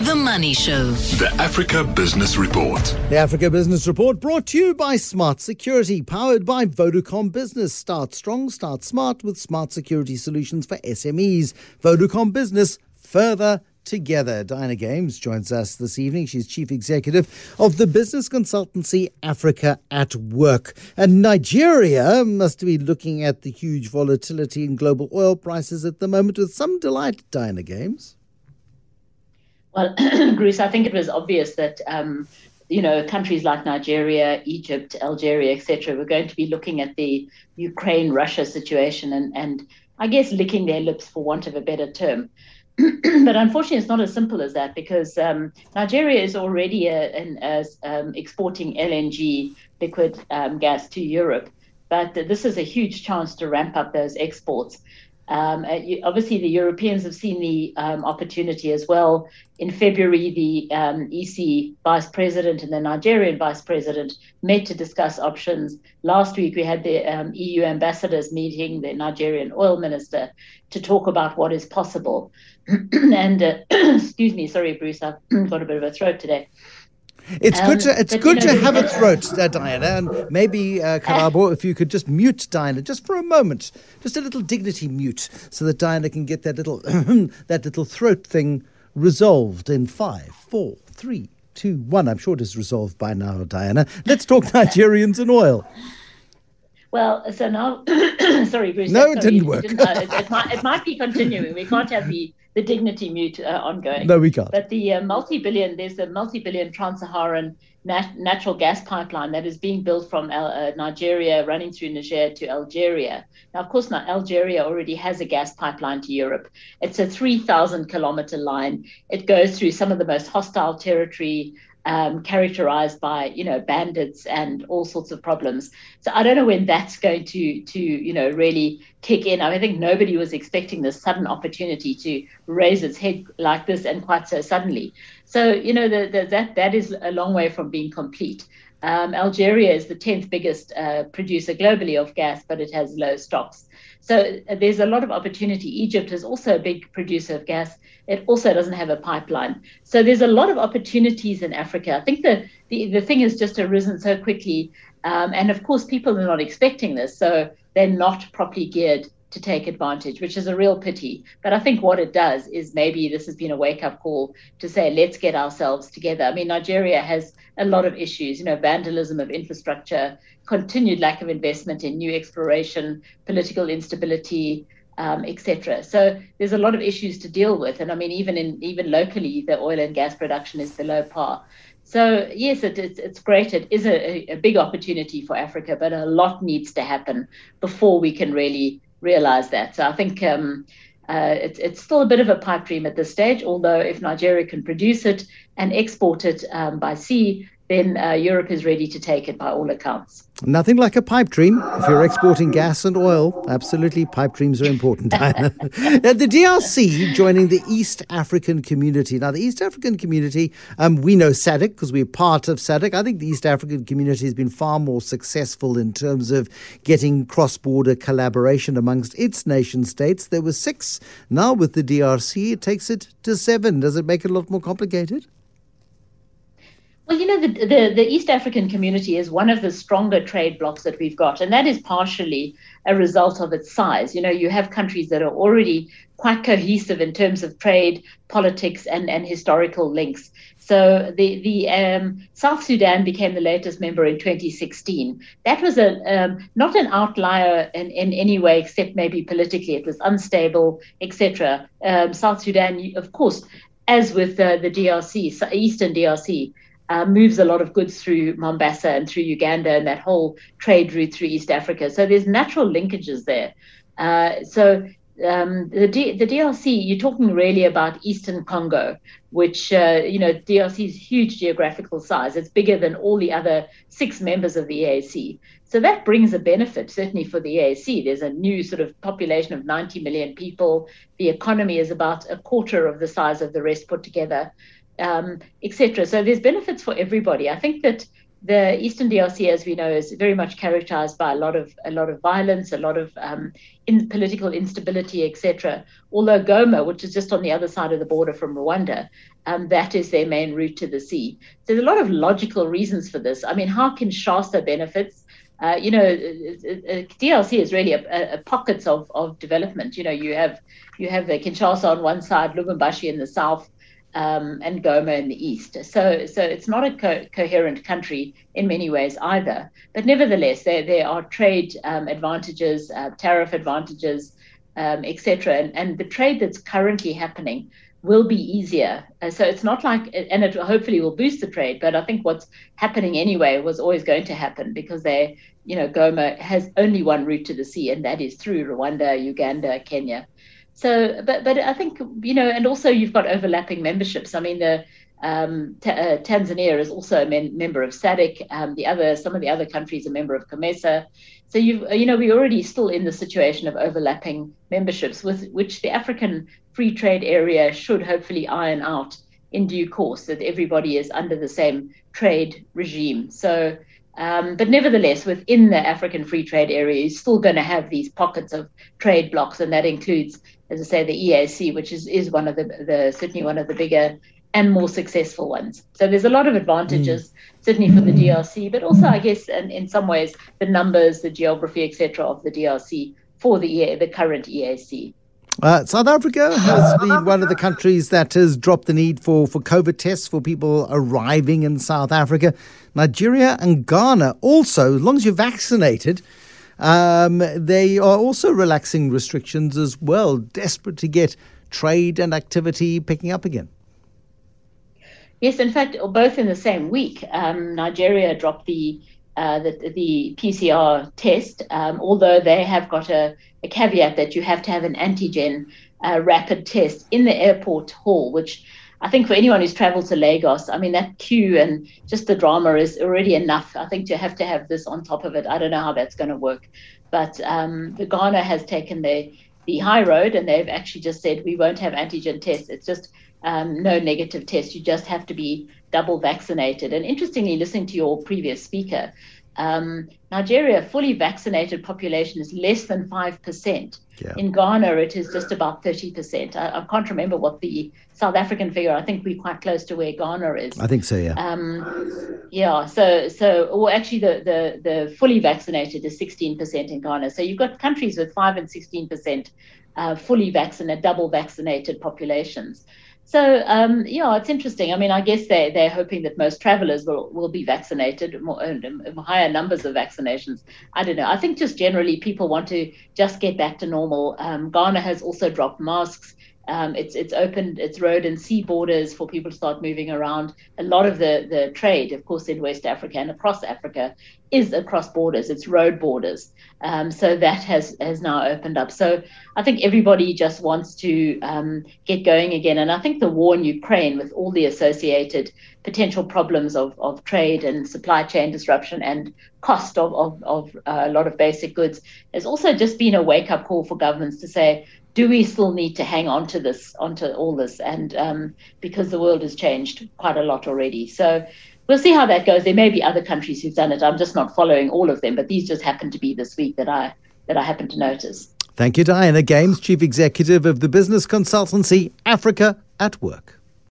The Money Show. The Africa Business Report. The Africa Business Report brought to you by Smart Security, powered by Vodacom Business. Start strong, start smart with smart security solutions for SMEs. Vodacom Business, further together. Diana Games joins us this evening. She's chief executive of the business consultancy Africa at Work. And Nigeria must be looking at the huge volatility in global oil prices at the moment with some delight, Diana Games. Well, Bruce, I think it was obvious that um, you know countries like Nigeria, Egypt, Algeria, etc., were going to be looking at the Ukraine-Russia situation and and I guess licking their lips for want of a better term. but unfortunately, it's not as simple as that because um, Nigeria is already a, an, a, um, exporting LNG liquid um, gas to Europe. But this is a huge chance to ramp up those exports. Um, uh, obviously, the Europeans have seen the um, opportunity as well. In February, the um, EC vice president and the Nigerian vice president met to discuss options. Last week, we had the um, EU ambassadors meeting the Nigerian oil minister to talk about what is possible. and uh, excuse me, sorry, Bruce, I've got a bit of a throat today. It's um, good to it's good to have a throat, uh, Diana, and maybe uh, Karabo, if you could just mute Diana just for a moment, just a little dignity mute, so that Diana can get that little that little throat thing resolved in five, four, three, two, one. I'm sure it is resolved by now, Diana. Let's talk Nigerians and oil. Well, so now, sorry, Bruce. No, it didn't work. It, didn't, uh, it, it, might, it might be continuing. We can't have the the dignity mute uh, ongoing. No, we can't. But the uh, multi-billion, there's a multi-billion trans-Saharan nat- natural gas pipeline that is being built from uh, Nigeria, running through Niger to Algeria. Now, of course, now Algeria already has a gas pipeline to Europe. It's a 3,000 kilometer line. It goes through some of the most hostile territory um, characterized by you know bandits and all sorts of problems. So I don't know when that's going to to you know really kick in. I, mean, I think nobody was expecting this sudden opportunity to raise its head like this and quite so suddenly. So you know the, the, that that is a long way from being complete. Um, Algeria is the 10th biggest uh, producer globally of gas, but it has low stocks. So uh, there's a lot of opportunity. Egypt is also a big producer of gas. It also doesn't have a pipeline. So there's a lot of opportunities in Africa. I think the, the, the thing has just arisen so quickly. Um, and of course, people are not expecting this. So they're not properly geared to take advantage, which is a real pity. But I think what it does is maybe this has been a wake up call to say, let's get ourselves together. I mean, Nigeria has a lot of issues, you know, vandalism of infrastructure, continued lack of investment in new exploration, political instability. Um, etc. So there's a lot of issues to deal with, and I mean, even in even locally, the oil and gas production is below par. So yes, it, it's it's great. It is a, a big opportunity for Africa, but a lot needs to happen before we can really realize that. So I think um, uh, it's, it's still a bit of a pipe dream at this stage, although if Nigeria can produce it and export it um, by sea, then uh, Europe is ready to take it by all accounts. Nothing like a pipe dream if you're exporting gas and oil. Absolutely, pipe dreams are important. the DRC joining the East African community. Now, the East African community, um, we know SADC because we're part of SADC. I think the East African community has been far more successful in terms of getting cross border collaboration amongst its nation states. There were six. Now, with the DRC, it takes it to seven. Does it make it a lot more complicated? Well, you know, the, the, the, East African community is one of the stronger trade blocs that we've got, and that is partially a result of its size. You know, you have countries that are already quite cohesive in terms of trade, politics, and, and historical links. So the the um, South Sudan became the latest member in 2016. That was a um, not an outlier in, in any way, except maybe politically. It was unstable, etc. Um, South Sudan, of course, as with uh, the DRC, Eastern DRC uh, moves a lot of goods through Mombasa and through Uganda and that whole trade route through East Africa. So there's natural linkages there. Uh, so um, the, D- the DRC, you're talking really about Eastern Congo, which, uh, you know, DRC's huge geographical size. It's bigger than all the other six members of the EAC. So that brings a benefit, certainly for the EAC. There's a new sort of population of 90 million people. The economy is about a quarter of the size of the rest put together um, etc. So there's benefits for everybody. I think that the Eastern DRC, as we know, is very much characterized by a lot of a lot of violence, a lot of um, in political instability, etc. Although Goma, which is just on the other side of the border from Rwanda, um, that is their main route to the sea. So there's a lot of logical reasons for this. I mean, how Kinshasa benefits? Uh, you know, uh, uh, DRC is really a, a, pockets of, of development. You know, you have you have Kinshasa on one side, Lubumbashi in the south, um, and Goma in the east. So, so it's not a co- coherent country in many ways either. But nevertheless, there there are trade um, advantages, uh, tariff advantages, um, etc. And, and the trade that's currently happening will be easier. Uh, so it's not like, and it hopefully will boost the trade. But I think what's happening anyway was always going to happen because they, you know, Goma has only one route to the sea, and that is through Rwanda, Uganda, Kenya. So, but but I think you know, and also you've got overlapping memberships. I mean, the um, T- uh, Tanzania is also a men- member of SADC. Um, the other, some of the other countries are member of COMESA. So you you know we're already still in the situation of overlapping memberships, with which the African free trade area should hopefully iron out in due course, that everybody is under the same trade regime. So, um, but nevertheless, within the African free trade area, you're still going to have these pockets of trade blocks, and that includes, as I say, the EAC, which is is one of the, the certainly one of the bigger and more successful ones. So there's a lot of advantages, mm. certainly for the DRC, but also, I guess, in, in some ways, the numbers, the geography, etc., of the DRC for the the current EAC. Uh, South Africa has been one of the countries that has dropped the need for, for COVID tests for people arriving in South Africa. Nigeria and Ghana also, as long as you're vaccinated, um, they are also relaxing restrictions as well, desperate to get trade and activity picking up again. Yes, in fact, both in the same week, um, Nigeria dropped the uh, the, the PCR test, um, although they have got a, a, caveat that you have to have an antigen uh, rapid test in the airport hall, which I think for anyone who's traveled to Lagos, I mean, that queue and just the drama is already enough. I think to have to have this on top of it, I don't know how that's going to work. But um, the Ghana has taken the, the high road and they've actually just said we won't have antigen tests. It's just um, no negative test. You just have to be double vaccinated. And interestingly, listening to your previous speaker, um, Nigeria, fully vaccinated population is less than 5%. Yeah. In Ghana, it is just about 30%. I, I, can't remember what the South African figure, I think we're quite close to where Ghana is. I think so, yeah. Um, yeah, so, so well, actually, the, the, the fully vaccinated is 16% in Ghana. So you've got countries with 5 and 16% uh, fully vaccinated, double vaccinated populations. So um, yeah, it's interesting. I mean, I guess they they're hoping that most travellers will will be vaccinated, more, higher numbers of vaccinations. I don't know. I think just generally people want to just get back to normal. Um, Ghana has also dropped masks. Um, it's it's opened its road and sea borders for people to start moving around. A lot of the the trade, of course, in West Africa and across Africa, is across borders. It's road borders. Um, so that has has now opened up. So I think everybody just wants to um, get going again. And I think the war in Ukraine, with all the associated potential problems of, of trade and supply chain disruption and cost of, of, of uh, a lot of basic goods, has also just been a wake up call for governments to say, do we still need to hang on to this, onto all this? And um, because the world has changed quite a lot already. So we'll see how that goes. There may be other countries who've done it. I'm just not following all of them, but these just happen to be this week that I that I happen to notice. Thank you, Diana Games, Chief Executive of the business consultancy Africa at Work.